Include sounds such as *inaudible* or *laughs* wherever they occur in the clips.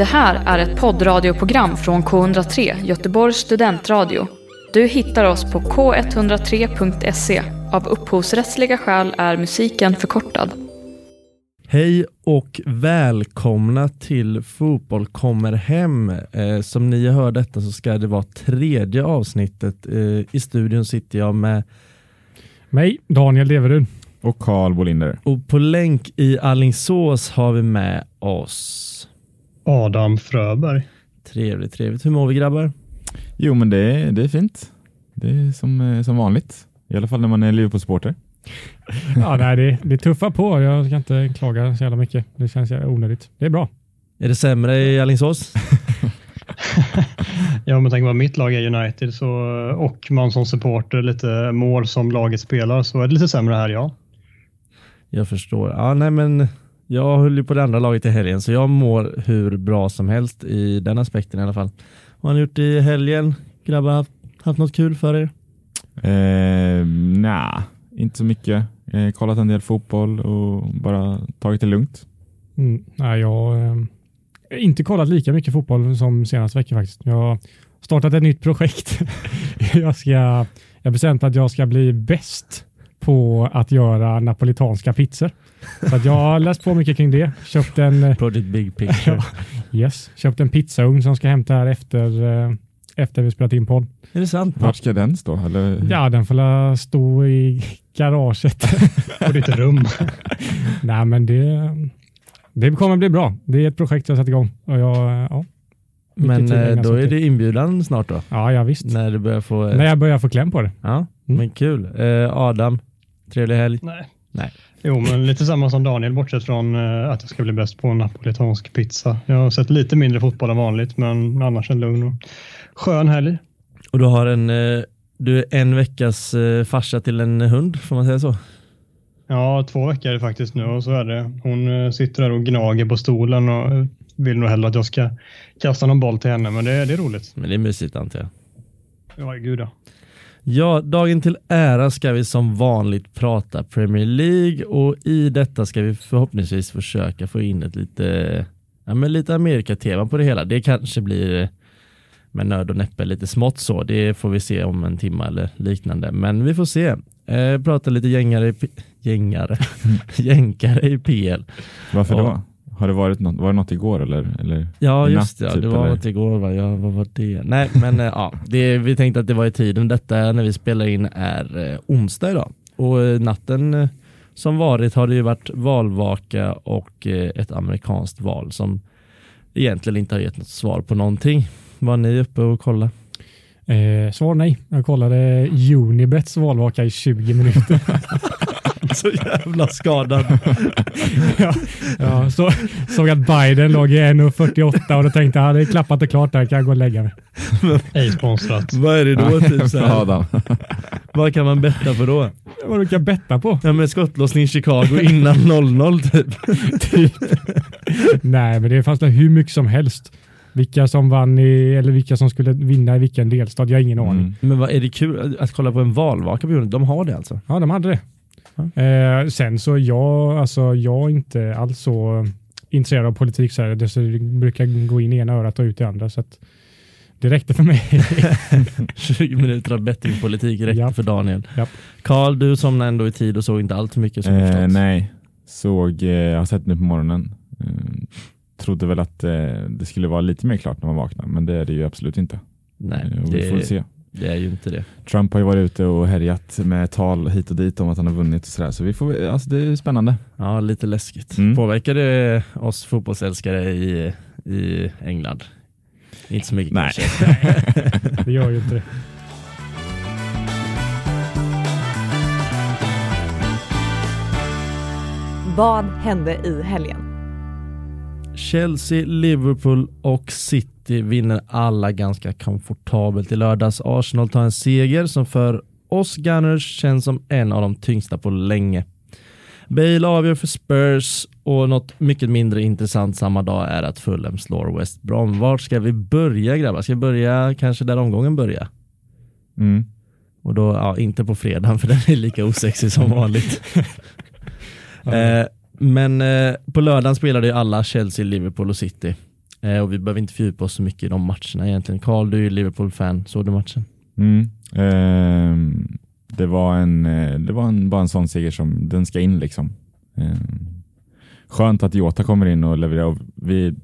Det här är ett poddradioprogram från K103, Göteborgs studentradio. Du hittar oss på k103.se. Av upphovsrättsliga skäl är musiken förkortad. Hej och välkomna till Fotboll kommer hem. Eh, som ni hör detta så ska det vara tredje avsnittet. Eh, I studion sitter jag med mig, Daniel Deverud. Och Karl Bolinder. Och på länk i Allingsås har vi med oss Adam Fröberg. Trevligt, trevligt. Hur mår vi grabbar? Jo, men det är, det är fint. Det är som, eh, som vanligt. I alla fall när man är Liverpool-supporter. *laughs* ja, nej, det, det tuffar på. Jag ska inte klaga så jävla mycket. Det känns onödigt. Det är bra. Är det sämre i Alingsås? *laughs* ja, men tänk vad mitt lag är United så, och man som supporter lite mål som laget spelar så är det lite sämre här, ja. Jag förstår. Ja, nej, men jag höll ju på det andra laget i helgen så jag mår hur bra som helst i den aspekten i alla fall. Vad har ni gjort i helgen? Grabbar, haft, haft något kul för er? Eh, Nej, inte så mycket. Eh, kollat en del fotboll och bara tagit det lugnt. Mm, nej, jag har eh, inte kollat lika mycket fotboll som senaste veckan faktiskt. Jag har startat ett nytt projekt. *laughs* jag ska jag bestämt att jag ska bli bäst på att göra napolitanska pizzor. Så att jag har läst på mycket kring det. Köpt en... Eh, Project Big Picture. *laughs* yes, köpt en pizzaugn som ska hämta här efter, eh, efter vi spelat in podd. Är det sant? Vart ska den stå? Eller? Ja, den får stå i garaget. *laughs* På ditt rum. *laughs* Nej, men det, det kommer bli bra. Det är ett projekt jag satt igång. Och jag, ja, men eh, då är det inbjudan snart då? Ja, ja visst. När, du börjar få, När jag börjar få kläm på det. Ja, mm. men kul. Eh, Adam, trevlig helg? Nej. Nej. Jo, men lite samma som Daniel, bortsett från eh, att jag ska bli bäst på napolitansk pizza. Jag har sett lite mindre fotboll än vanligt, men annars en lugn och skön helg. Och du har en, eh, du är en veckas eh, farsa till en hund, får man säga så? Ja, två veckor faktiskt nu och så är det. Hon sitter där och gnager på stolen och vill nog hellre att jag ska kasta någon boll till henne, men det, det är roligt. Men det är mysigt antar jag. Ja, gud ja. Ja, dagen till ära ska vi som vanligt prata Premier League och i detta ska vi förhoppningsvis försöka få in ett lite, ja, men lite Amerika-tema på det hela. Det kanske blir med nöd och näppe lite smått så. Det får vi se om en timme eller liknande. Men vi får se. Eh, prata lite gängare, i gängare, *laughs* jänkare i PL. Varför och, då? Har det varit något, var det något igår eller? eller ja, just det. Ja, typ, det var eller? något igår. Va? Ja, vad var det? Nej, men eh, ja, det, vi tänkte att det var i tiden. Detta när vi spelar in är eh, onsdag idag. Och eh, natten eh, som varit har det ju varit valvaka och eh, ett amerikanskt val som egentligen inte har gett något svar på någonting. Var ni uppe och kollade? Eh, svar nej. Jag kollade Unibets valvaka i 20 minuter. *laughs* *laughs* så jävla skadad. *laughs* ja, ja, så, såg att Biden låg i 1,48 och då tänkte jag, det är klappat och klart där, kan jag gå och lägga mig. Ej sponsrat. *laughs* Vad är det då? Typ, så här? Vad kan man betta på då? Vad du kan betta på? Ja, men skottlossning i Chicago innan 00 typ. typ. Nej, men det fanns hur mycket som helst. Vilka som vann i, eller vilka som skulle vinna i vilken delstat, jag har ingen mm. aning. Men vad är det kul att kolla på en valvaka på De har det alltså? Ja, de hade det. Eh, sen så jag, alltså jag är inte alls så intresserad av politik så här. Det, så brukar gå in i ena örat och ut i andra. Så att det räckte för mig. *laughs* 20 minuter av bettingpolitik räckte Japp. för Daniel. Karl, du somnade ändå i tid och såg inte allt för mycket som eh, Nej, såg, eh, jag har sett nu på morgonen. Eh, trodde väl att eh, det skulle vara lite mer klart när man vaknar, men det är det ju absolut inte. Nej, eh, vi får se. Det är ju inte det. Trump har ju varit ute och härjat med tal hit och dit om att han har vunnit och sådär. Så vi får, alltså det är spännande. Ja, lite läskigt. Mm. Påverkar det oss fotbollsälskare i, i England? Inte så mycket Nej. kanske. *laughs* det gör ju inte det. Vad hände i helgen? Chelsea, Liverpool och City vinner alla ganska komfortabelt i lördags. Arsenal tar en seger som för oss Gunners känns som en av de tyngsta på länge. Bale avgör för Spurs och något mycket mindre intressant samma dag är att Fulham slår West Brom. Vart ska vi börja grabbar? Ska vi börja kanske där omgången börjar? Mm. Och då, ja, inte på fredagen för den är lika osexig som *laughs* vanligt. eh, men eh, på lördagen spelade ju alla Chelsea, Liverpool och City. Eh, och vi behöver inte fördjupa oss så mycket i de matcherna egentligen. Karl, du är ju Liverpool-fan. Såg du matchen? Mm. Eh, det var, en, eh, det var en, bara en sån seger som den ska in liksom. Eh, skönt att Jota kommer in och levererar. Och vi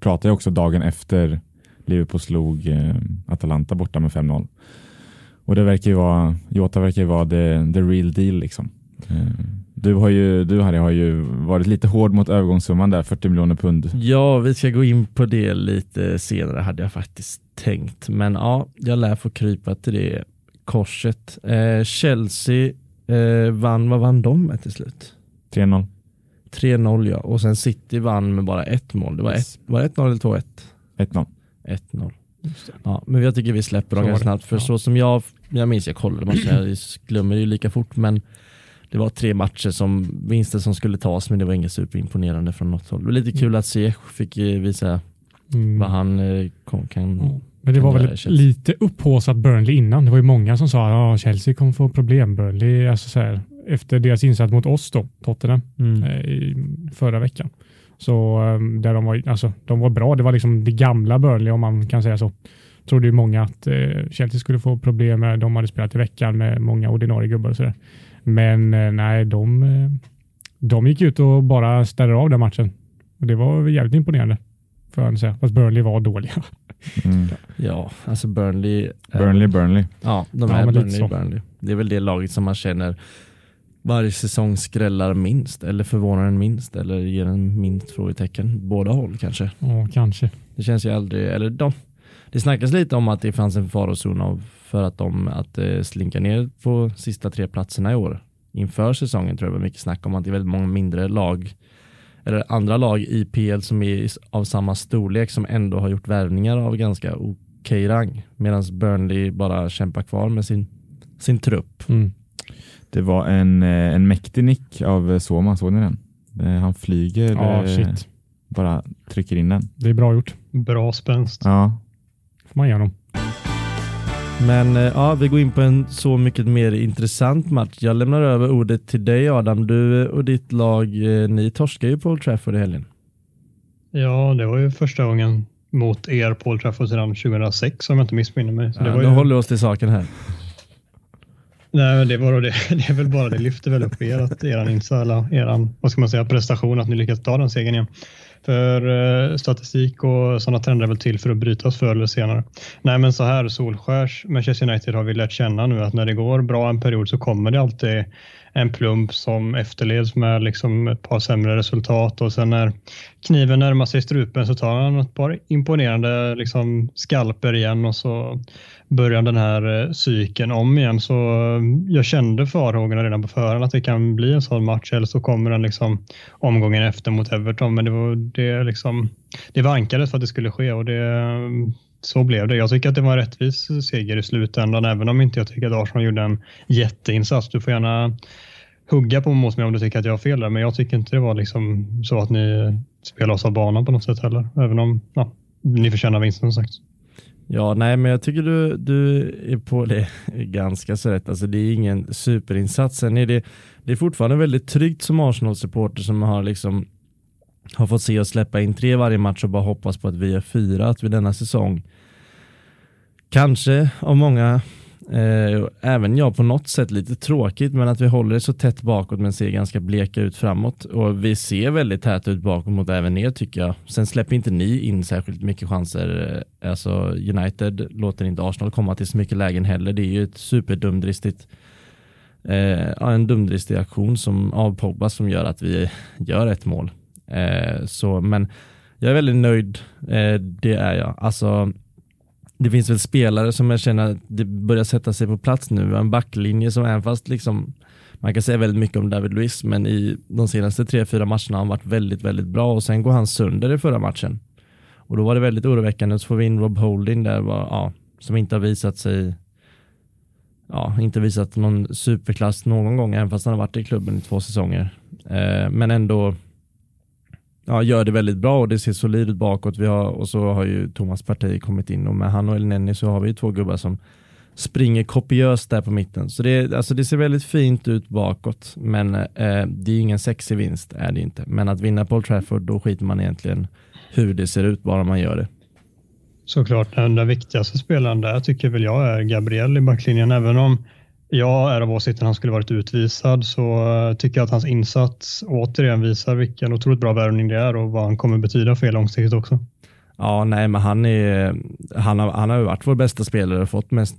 pratade också dagen efter Liverpool slog eh, Atalanta borta med 5-0. Och det verkar ju vara, Jota verkar ju vara the, the real deal liksom. Eh, du har ju, du Harry har ju varit lite hård mot övergångssumman där, 40 miljoner pund. Ja, vi ska gå in på det lite senare hade jag faktiskt tänkt. Men ja, jag lär få krypa till det korset. Eh, Chelsea eh, vann, vad vann de med till slut? 3-0. 3-0 ja, och sen City vann med bara ett mål. Det var, Yes. ett, var det 1-0 eller 2-1? 1-0. 1-0. Ja, men jag tycker vi släpper dem ganska det. snabbt. För Ja. så som jag, jag minns, jag kollade *clears throat* jag glömmer ju lika fort, men det var tre matcher som vinster som skulle tas, men det var inget superimponerande från något håll. Det var lite kul att se, fick eh, visa Mm. vad han eh, kom, kan. Ja. Men det var väl Chelsea. lite upphaussat Burnley innan. Det var ju många som sa att Chelsea kommer få problem. Burnley, alltså så här, efter deras insats mot oss då, Tottenham, Mm. eh, i förra veckan. Så eh, där de var, alltså, de var bra. Det var liksom det gamla Burnley om man kan säga så. Trodde ju många att eh, Chelsea skulle få problem med. De hade spelat i veckan med många ordinarie gubbar och sådär. Men eh, nej, de, eh, de gick ut och bara ställde av den matchen. Och det var jävligt imponerande. Får jag säga. Fast Burnley var dåliga. Mm. *laughs* Ja, alltså Burnley. eh, Burnley, Burnley. Ja, de Ja, är lite Burnley. Burnley. Det är väl det laget som man känner varje säsong skrällar minst eller förvånar en minst eller ger en minst frågetecken. Båda håll kanske. Ja, kanske. Det känns ju aldrig, eller de, det snackas lite om att det fanns en farozon av för att de att eh, slinka ner på sista tre platserna i år. Inför säsongen tror jag det var mycket snack om att det är väldigt många mindre lag eller andra lag i PL som är av samma storlek som ändå har gjort värvningar av ganska okej rang. Medan Burnley bara kämpar kvar med sin, sin trupp. Mm. Det var en, eh, en mäktig nick av eh, Soma, såg ni den? Han flyger, Ja, shit. bara trycker in den. Det är bra gjort. Bra spänst. Ja, får man ge honom. Men eh, ja, vi går in på en så mycket mer intressant match. Jag lämnar över ordet till dig Adam. Du och ditt lag, eh, ni torskar ju på Old Trafford i helgen. Ja, det var ju första gången mot er på Old Trafford sedan 2006 om jag inte missminner mig. Så Ja, det var då ju, håller vi oss till saken här nej, men det, var det, *laughs* det är väl bara det lyfter väl upp er, att er insats, er, vad ska man säga, prestation, att ni lyckats ta den segern igen. För eh, statistik och sådana trender är väl till för att brytas förr eller senare. Nej, men så här, Solskärs Manchester United har vi lärt känna nu att när det går bra en period så kommer det alltid en plump som efterlevs med liksom ett par sämre resultat och sen när kniven närmar sig strupen så tar han ett par imponerande liksom skalper igen och så börjar den här eh, cykeln om igen. Så eh, jag kände farhågorna redan på förhand att det kan bli en sån match eller så kommer den liksom omgången efter mot Everton. Men det var det liksom, det vankades för att det skulle ske och det, eh, så blev det. Jag tycker att det var en rättvis seger i slutändan, även om inte jag tycker att Arsenal gjorde en jätteinsats. Du får gärna hugga på mot mig om du tycker att jag har fel där, men jag tycker inte det var liksom så att ni spelade oss av banan på något sätt heller, även om ja, ni förtjänar vinsten som sagt. Ja, nej, men jag tycker du, du är på det *laughs* ganska så rätt. Alltså, det är ingen superinsats. Sen är det, det är fortfarande väldigt tryggt som Arsenal-supporter som har liksom har fått se oss släppa in tre varje match och bara hoppas på att vi är fyra att vi denna säsong kanske av många eh, även jag på något sätt lite tråkigt men att vi håller det så tätt bakåt men ser ganska bleka ut framåt och vi ser väldigt tätt ut bakåt mot även er tycker jag. Sen släpper inte ni in särskilt mycket chanser. Eh, alltså United låter inte Arsenal komma till så mycket lägen heller. Det är ju ett superdumdristigt eh, en dumdristig aktion som, av Pogba som gör att vi gör ett mål. Eh, så, men jag är väldigt nöjd, eh, det är jag. Alltså, det finns väl spelare som jag känner att det börjar sätta sig på plats nu. Vi har en backlinje som även fast liksom, man kan säga väldigt mycket om David Luiz, men i de senaste tre, fyra matcherna har han varit väldigt, väldigt bra och sen går han sönder i förra matchen. Och då var det väldigt oroväckande. Så får vi in Rob Holding där, var, ja, som inte har visat sig ja, inte visat någon superklass någon gång, även fast han har varit i klubben i två säsonger. Eh, men ändå ja, gör det väldigt bra och det ser solid ut bakåt. Vi har, och så har ju Thomas Partey kommit in och med han och Elneny så har vi ju två gubbar som springer kopiöst där på mitten. Så det, alltså det ser väldigt fint ut bakåt, men eh, det är ingen sexig vinst, är det inte. Men att vinna på Old Trafford, då skiter man egentligen hur det ser ut bara man gör det. Såklart, den där viktigaste spelaren där tycker väl jag är Gabriel i backlinjen. Även om jag är av åsikten att han skulle varit utvisad så eh, tycker jag att hans insats återigen visar vilken otroligt bra värvning det är och vad han kommer betyda för er långsiktigt också. Ja, nej, men han, är, eh, han, har, han har varit vår bästa spelare och fått mest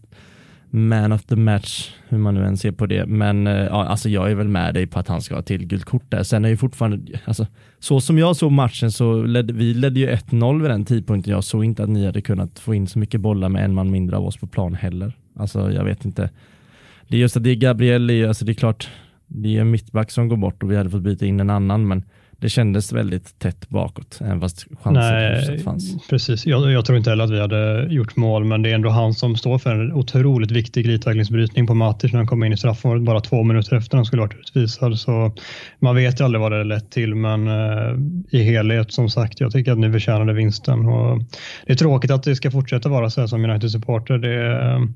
man of the match, hur man nu än ser på det. Men eh, ja, alltså jag är väl med dig på att han ska ha till gult kort där. Sen är ju fortfarande, alltså, så som jag såg matchen så ledde vi ledde ju 1-0 vid den tidpunkten. Jag såg inte att ni hade kunnat få in så mycket bollar med en man mindre av oss på plan heller. Alltså jag vet inte. Det är just att det är Gabriel, alltså det är klart, det är en mittback som går bort och vi hade fått byta in en annan, men det kändes väldigt tätt bakåt, även fast chansen fanns. Precis, jag, jag, tror inte heller att vi hade gjort mål, men det är ändå han som står för en otroligt viktig glidtacklingsbrytning på Matic när han kom in i straffområdet bara två minuter efter han skulle varit utvisad. Så man vet ju aldrig vad det lett till, men eh, i helhet som sagt, jag tycker att ni förtjänade vinsten. Och det är tråkigt att det ska fortsätta vara så här som United-supporter. Det,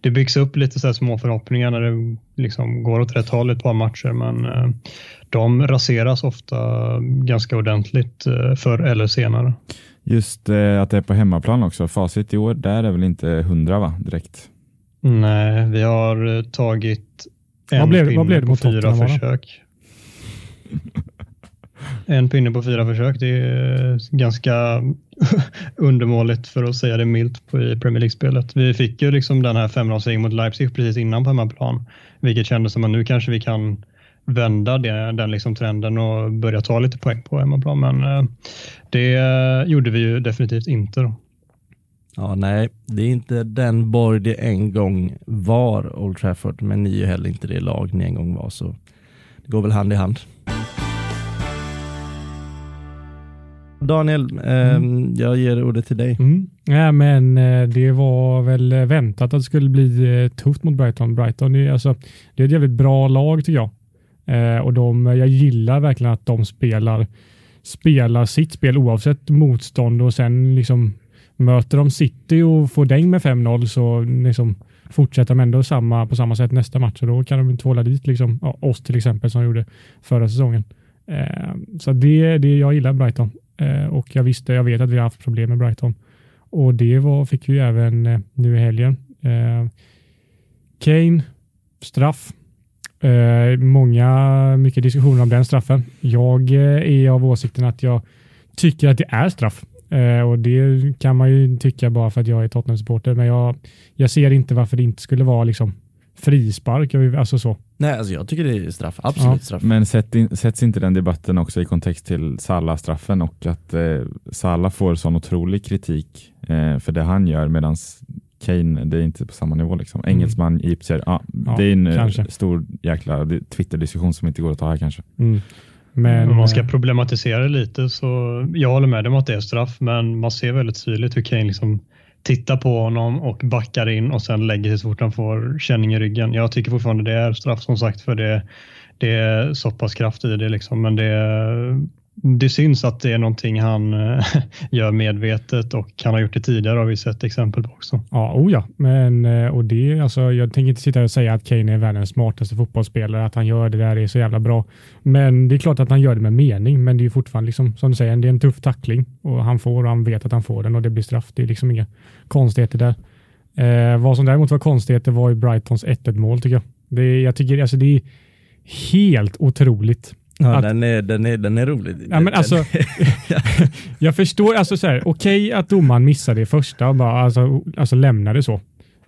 det byggs upp lite så små förhoppningar när det liksom går åt rätt håll ett par matcher, men eh, de raseras ofta ganska ordentligt eh, förr eller senare. Just eh, att det är på hemmaplan också. Facit i år, där är väl inte hundra va, direkt? Nej, vi har tagit en vad blev, pinne vad blev det på fyra försök. en pinne på fyra försök, det är ganska *laughs* undermåligt för att säga det milt på i Premier League-spelet. Vi fick ju liksom den här 5-0 mot Leipzig precis innan på hemmaplan, vilket kändes som att nu kanske vi kan vända det, den liksom trenden och börja ta lite poäng på hemmaplan. Men eh, det gjorde vi ju definitivt inte. Då. Ja, nej, det är inte den borg det en gång var, Old Trafford, men ni är heller inte det lag ni en gång var, så det går väl hand i hand. Daniel, eh, mm. jag ger ordet till dig. Mm. Ja, men eh, det var väl väntat att det skulle bli eh, tufft mot Brighton. Brighton är, alltså, det är ett jävligt bra lag tycker jag. Eh, och de, jag gillar verkligen att de spelar, spelar sitt spel oavsett motstånd och sen liksom möter de City och får däng med 5-0 så liksom fortsätter de ändå samma, på samma sätt nästa match och då kan de tvåla dit liksom, ja, oss till exempel som gjorde förra säsongen. Eh, så det, det jag gillar Brighton eh, och jag visste, jag vet att vi har haft problem med Brighton och det var, fick vi även eh, nu i helgen. Eh, Kane, straff, Eh, många, mycket diskussioner om den straffen. Jag eh, är av åsikten att jag tycker att det är straff. Eh, och det kan man ju tycka bara för att jag är Tottenham-supporter, men jag, jag ser inte varför det inte skulle vara liksom frispark. Alltså så. Nej, alltså jag tycker det är straff. Absolut ja. straff. Men sätt in, sätts inte den debatten också i kontext till Salah-straffen och att eh, Salah får sån otrolig kritik eh, för det han gör medan Kane, det är inte på samma nivå. Liksom. Mm. Engelsman, egyptier, ja, ja, det är en eh, kanske. stor jäkla Twitter-diskussion som inte går att ta här kanske. Mm. Men om man ska eh, problematisera det lite så jag håller med om att det är straff, men man ser väldigt tydligt hur Kane liksom tittar på honom och backar in och sen lägger sig så fort han får känning i ryggen. Jag tycker fortfarande det är straff som sagt för det, det är så pass kraft i det liksom, men det det syns att det är någonting han eh, *laughs* gör medvetet och han har gjort det tidigare har vi sett exempel på också. Ja, oh ja. Men, eh, och det, alltså, jag tänker inte sitta och säga att Kane är världens smartaste fotbollsspelare, att han gör det där är så jävla bra. Men det är klart att han gör det med mening, men det är fortfarande liksom, som du säger, det är en tuff tackling och han får och han vet att han får den och det blir straff. Det är liksom inga konstigheter där. Eh, vad som däremot var konstigheter var ju Brightons 1-1 mål tycker jag. Det, jag tycker alltså det är helt otroligt Ja, att, den, är, den, är, den är rolig. Ja, men alltså, *laughs* jag förstår, alltså så här, okej okay att domaren missade det första och bara alltså, alltså lämnade så.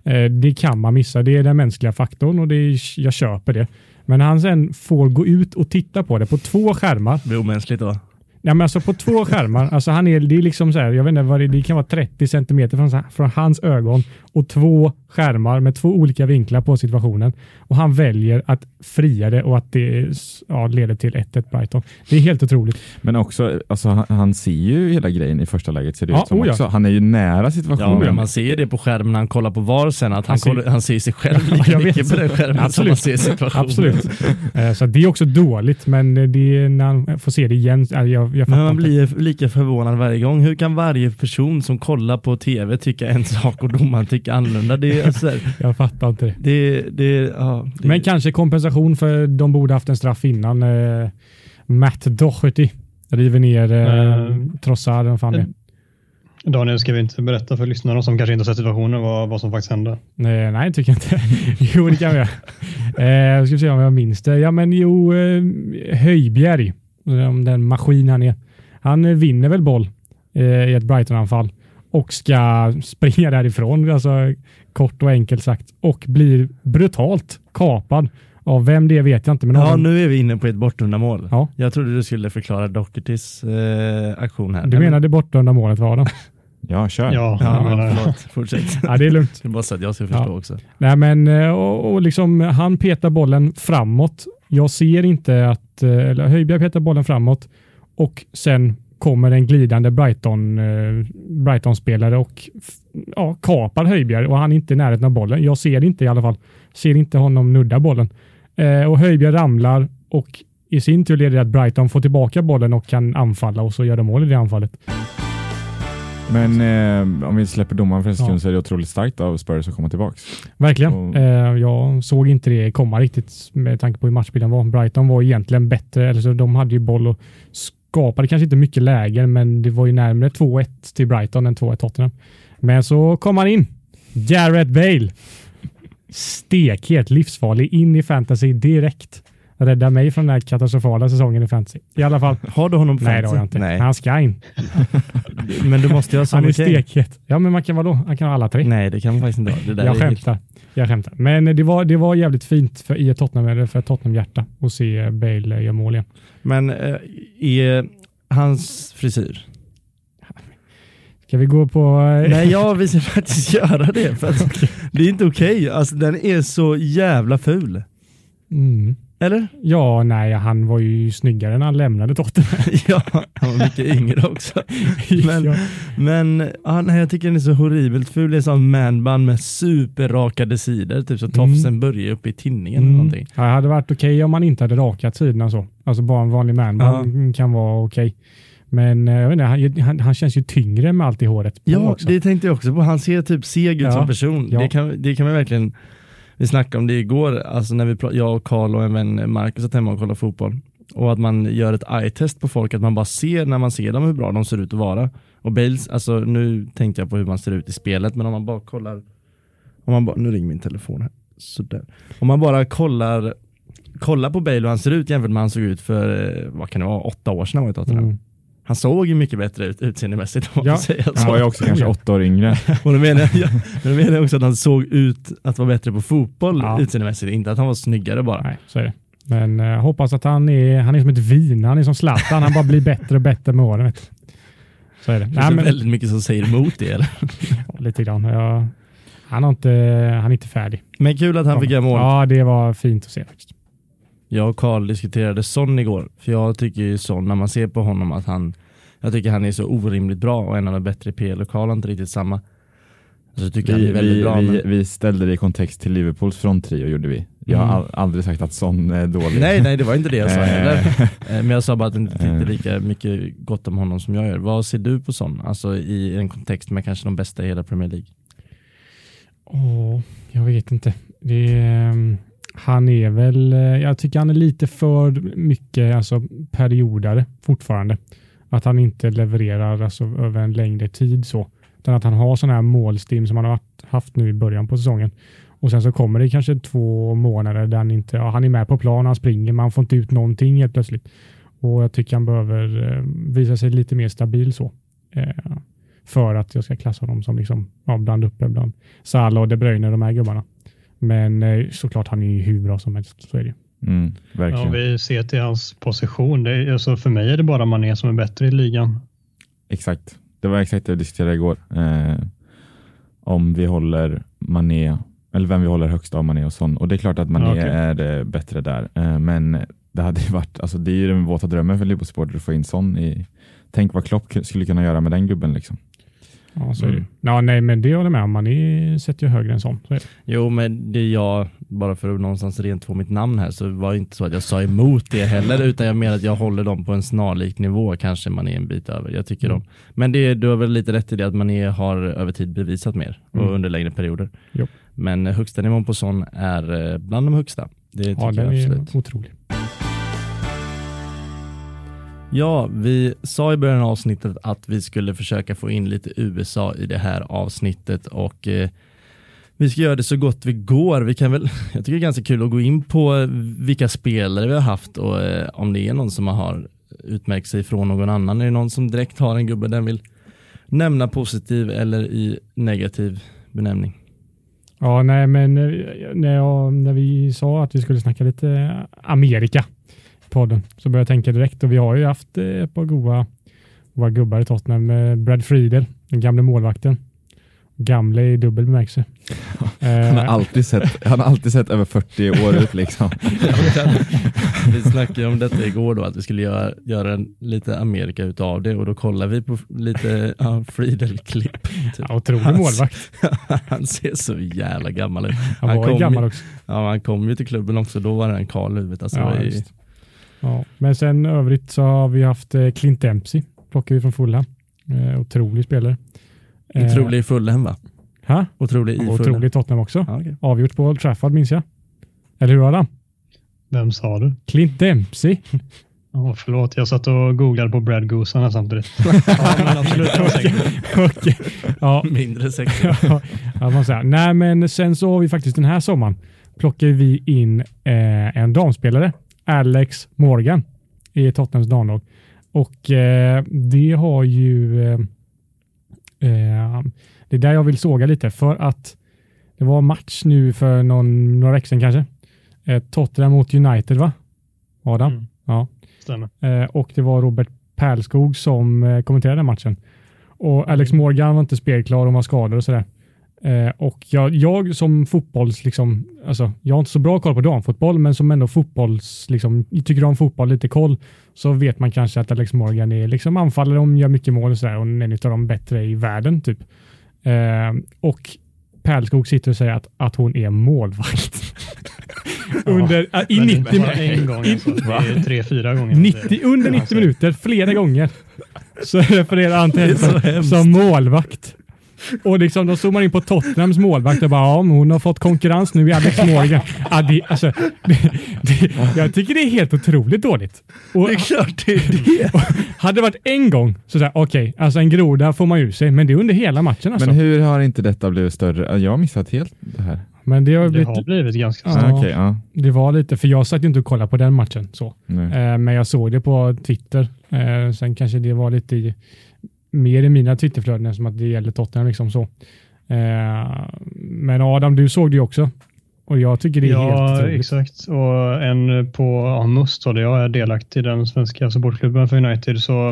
Eh, det kan man missa, det är den mänskliga faktorn och det är, jag köper det. Men han sen får gå ut och titta på det på två skärmar. Det är omänskligt då. Ja, men alltså på två skärmar, alltså han är, det är liksom så här, jag vet inte vad det, det kan vara 30 centimeter från, från hans ögon och två skärmar med två olika vinklar på situationen och han väljer att fria det och att det ja, leder till 1-1 Brighton. Det är helt otroligt. Men också, alltså, han, han ser ju hela grejen i första läget ser det ja, ut som oh också. Han är ju nära situationen. Ja, man ser det på skärmen när han kollar på VAR sen, att han, han, ser, han ser sig själv lika ja, mycket på den skärmen Absolut. som man ser situationen. Absolut. Eh, så det är också dåligt, men det är när han får se det igen. Jag, jag men man blir lika förvånad varje gång. Hur kan varje person som kollar på tv tycka en *laughs* sak och domaren tycka annorlunda? Det är, alltså, *laughs* jag fattar inte det. det, det, ja, det men kanske kompensation för de borde haft en straff innan. Eh, Matt Doherty River ner eh, Mm. Trossard, vad fan det är. Daniel, ska vi inte berätta för lyssnarna som kanske inte har sett situationen vad, vad som faktiskt hände? Nej, nej, tycker jag inte. *laughs* jo, det kan vi göra. Eh, ska vi se om jag minns det. Ja, men jo, eh, Höjbjerg, om den maskin han är. Han eh, vinner väl boll eh, i ett Brighton-anfall och ska springa därifrån, alltså kort och enkelt sagt, och blir brutalt kapad. Av vem det vet jag inte. Men Ja, en- nu är vi inne på ett bortdömda mål. Ja. Jag trodde du skulle förklara Dohertys eh, aktion här. du Men- menar det bortdömda målet var det? *laughs* Ja, kör. Ja, Ja, jag menar, förlåt. Fortsätt. *laughs* Ja, det är lugnt. Det är bara så att jag ska förstå Ja. också. Nej, men eh, och, och liksom, han petar bollen framåt. Jag ser inte att, Eh, eller Höjbjerg petar bollen framåt och sen kommer en glidande Brighton, eh, Brighton-spelare och ja, kapar Höjbjerg och han är inte i närheten av bollen. Jag ser inte i alla fall. Ser inte honom nudda bollen. Eh, och Höjbjerg ramlar och i sin tur leder det att Brighton får tillbaka bollen och kan anfalla och så gör de mål i det anfallet. Men eh, om vi släpper domaren för en sekund Ja. så är det otroligt starkt av Spurs att komma tillbaks. Verkligen. Och- Eh, jag såg inte det komma riktigt med tanke på hur matchbilden var. Brighton var egentligen bättre, eller så de hade ju boll och skapade kanske inte mycket lägen, men det var ju närmare 2-1 till Brighton än 2-1 Tottenham. Men så kom han in. Gareth Bale. Stekhet, livsfarlig, in i fantasy direkt. Rädda mig från den här katastrofala säsongen i fantasy. I alla fall. Har du honom på Nej, det har jag inte. Nej. Han ska in. *laughs* Men du måste ju ha Han är stekhet. Ja, men man kan vadå? Han kan ha alla tre. Nej, det kan man faktiskt inte ha. Det där Jag är helt- skämtar. Jag skämtar. Men det var, det var jävligt fint för, i ett Tottenham, eller för ett Tottenham-hjärta att se Bale göra mål igen. Men eh, är hans frisyr? Ska vi gå på... eh, Nej, jag vill faktiskt *laughs* göra det. För att Det är inte okej. Alltså, den är så jävla ful. Mm. Eller? Ja, nej, han var ju snyggare när han lämnade Tottenham. *laughs* ja, han var mycket yngre också. *laughs* Men, ja. men ja, nej, jag tycker den är så horribelt ful. Det är som manband med superrakade sidor. Typ så tofsen börjar uppe i tinningen. eller Mm. Någonting. Ja, Det hade varit okej om man inte hade rakat sidorna så. Alltså bara en vanlig man kan vara okej. Men eh, jag vet inte, han, han, han känns ju tyngre med allt i håret. på Ja, också. det tänkte jag också på. Han ser typ seg ut Ja, som person. ja. Det, kan, det kan man verkligen, vi snackade om det igår, alltså när vi jag och Karl och en vän eh, Marcus satt hemma och kollade fotboll. Och att man gör ett eye-test på folk, att man bara ser när man ser dem hur bra de ser ut att vara. Och Bales, alltså nu tänkte jag på hur man ser ut i spelet, men om man bara kollar, om man bara, nu ringer min telefon här. Sådär. Om man bara kollar, kollar på Bale hur han ser ut jämfört med hur han såg ut för, eh, vad kan det vara, åtta år sedan han var i Tottenham. Mm. Han såg ju mycket bättre ut utseendemässigt Ja. Han var ju också kanske åtta år yngre. *laughs* Och då menar jag, men då menar jag också att han såg ut att vara bättre på fotboll Ja. utseendemässigt, inte att han var snyggare bara. Nej, så är det. Men jag hoppas att han är, han är som ett vin. Han är som Zlatan. Han bara blir bättre och bättre med åren. Så är det. Det Nej, finns men, väldigt mycket som säger emot det. Eller? lite grann. Jag, han, har inte, han är inte färdig. Men kul att han fick göra mål. Ja, det var fint att se faktiskt. Jag och Karl diskuterade Son igår, för jag tycker ju Son, när man ser på honom att han, jag tycker han är så orimligt bra och en av de bättre i PL och Karl har inte riktigt samma. Så jag tycker han Vi, är väldigt vi, bra. vi, men... vi ställde det i kontext till Liverpools fronttrio gjorde vi. Jag har Mm. aldrig sagt att sån är dålig. Nej, nej, det var inte det jag sa Eh, heller. *laughs* Eh, Men jag sa bara att jag inte tyckte Eh. lika mycket gott om honom som jag gör. Vad ser du på Son? Alltså i en kontext med kanske de bästa i hela Premier League. Åh, jag vet inte. Det är, ehm, han är väl, eh, jag tycker han är lite för mycket alltså, periodare fortfarande. Att han inte levererar alltså, över en längre tid så. Utan att han har sådana här målstim som han har haft- nu i början på säsongen. Och sen så kommer det kanske två månader där han inte, ja, han är med på plan, han springer, man får inte ut någonting helt plötsligt. Och jag tycker han behöver eh, visa sig lite mer stabil så. Eh, för att jag ska klassa honom som liksom, ja, bland uppe bland Salah och De Bruyne, de här gubbarna. Men eh, såklart, han är ju hur bra som helst. Så är det. Mm, Ja, verkligen. om vi ser till hans position, det är, alltså för mig är det bara Mané som är bättre i ligan. Exakt. Det var exakt det vi diskuterade igår. Eh, om vi håller Mané, eller vem vi håller högst av Mané och Son. Och det är klart att Mané Ja, okej. är eh, bättre där. Eh, men det hade ju varit, alltså det är ju den våta drömmen för Liverpool-supporter att få in Son i Tänk vad Klopp ku- skulle kunna göra med den gubben liksom. Ja, så är. Mm. Ja, nej, men det håller jag med om. Man är, sätter ju högre än sånt. Så är. Jo men det är jag, bara för att någonstans rent få mitt namn här så var det inte så att jag sa emot det heller utan jag menar att jag håller dem på en snarlik nivå kanske man är en bit över. Jag tycker Mm. de. Men det, du har väl lite rätt i det att man är, har över tid bevisat mer och Mm. under längre perioder. Jo. Men högsta nivån på sån är eh, bland de högsta. Det tycker Ja, jag den är absolut. otrolig. Ja, vi sa i början av avsnittet att vi skulle försöka få in lite USA i det här avsnittet och eh, vi ska göra det så gott vi går. Vi kan väl, *laughs* jag tycker det är ganska kul att gå in på vilka spelare vi har haft och eh, om det är någon som har utmärkt sig från någon annan. Är det någon som direkt har en gubbe den vill nämna positiv eller i negativ benämning? Ja, nej, men eh, när, jag, när vi sa att vi skulle snacka lite Amerika podden så började jag tänka direkt och vi har ju haft eh, ett par goa, goa gubbar i Tottenham. Brad Friedel, den gamle målvakten. Gamle i dubbel bemärkelse. *laughs* Han har alltid sett, han har alltid sett över 40 år ut liksom. *laughs* vi snackade om detta igår då, att vi skulle göra, göra en, lite Amerika utav det och då kollar vi på lite ja, Friedel-klipp. Typ. Ja, otrolig målvakt. *laughs* han ser så jävla gammal ut. Han, han var kom, gammal också. Ja, han kom ju till klubben också, då var han Karl huvudet. Alltså, ja, i... ja, men sen övrigt så har vi haft eh, Clint Dempsey, plockar vi från Fulham. Eh, otrolig spelare. Otrolig i Fulham va? Ha? Otrolig i Fulham. Otrolig i Tottenham också. Ah, okay. Avgjort på Old Trafford minns jag. Eller hur Adam? Vem sa du? Clint Dempsey. *laughs* Ja, förlåt, jag satt och googlade på Brad Goosarna samtidigt. *laughs* ja, men absolut, okay. ja. Mindre säkert. *laughs* ja, man säger. Nej, men sen så har vi faktiskt den här sommaren plockar vi in eh, en damspelare, Alex Morgan, i Tottenhams damlag. Och eh, det har ju eh, Eh, det är där jag vill såga lite för att det var match nu för någon, några veckor sedan kanske. Eh, Tottenham mot United va? Adam? Mm. Ja. Stämmer. Eh, och det var Robert Pärlskog som eh, kommenterade den matchen. Och Alex Morgan var inte spelklar och var skadad och sådär. Eh, och jag, jag, som fotbolls, liksom, alltså, jag har inte så bra koll på damfotboll, men som ändå fotbolls, liksom, tycker om fotboll, lite koll, så vet man kanske att Alex Morgan är liksom anfallare och gör mycket mål och sådär och en av de bättre i världen typ. Eh, och Pärlskog sitter och säger att, att hon är målvakt. *laughs* under, ja, i 90 minuter. en gång alltså. Det är tre, fyra gånger. 90, under 90 minuter, flera gånger. Så refererar han till henne som målvakt. Och liksom, då zoomar in på Tottenhams målvakt och bara, ja, hon har fått konkurrens nu i Alex Morgan. Ja, det, alltså, det, det, jag tycker det är helt otroligt dåligt. Och, det är klart det är det. *laughs* hade det varit en gång så säger okej, okay, alltså en groda får man ju sig, men det är under hela matchen. Alltså. Men hur har inte detta blivit större? Jag har missat helt det här. Men det har, det blivit, har blivit ganska. Ja, okay, ja. Det var lite, för jag satt ju inte och kollade på den matchen så. Eh, men jag såg det på Twitter. Eh, sen kanske det var lite i mer i mina Twitterflöden som att det gäller Tottenham. Liksom så. Eh, men Adam, du såg det ju också. Och jag tycker det är ja, helt otroligt. exakt. Och en på ja, Must, där jag är delaktig i den svenska supportklubben för United, så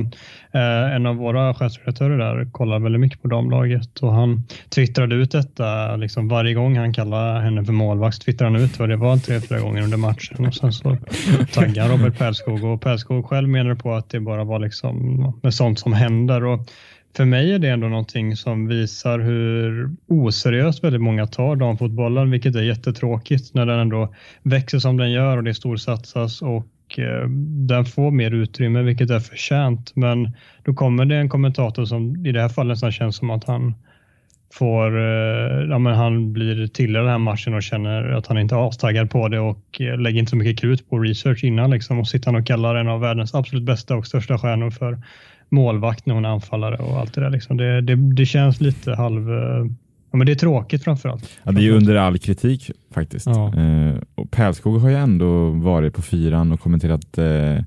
eh, en av våra chefredaktörer där kollar väldigt mycket på damlaget och han twittrade ut detta liksom varje gång han kallar henne för målvakt. Twittrade han ut och det var tre, fyra gånger under matchen och sen så taggar Robert Pärlskog och Pärlskog själv menar på att det bara var liksom med sånt som händer. Och för mig är det ändå någonting som visar hur oseriöst väldigt många tar damfotbollen, vilket är jättetråkigt när den ändå växer som den gör och det storsatsas och eh, den får mer utrymme, vilket är förtjänt. Men då kommer det en kommentator som i det här fallet nästan känns som att han får, eh, ja men han blir till i den här matchen och känner att han inte är astaggad på det och eh, lägger inte så mycket krut på research innan liksom och sitter han och kallar en av världens absolut bästa och största stjärnor för målvakt när hon är anfallare och allt det där. Liksom. Det, det, det känns lite halv... Ja, men det är tråkigt framförallt. Ja, det är ju under all kritik faktiskt. Ja. Eh, och Pärlskog har ju ändå varit på fyran och kommenterat eh,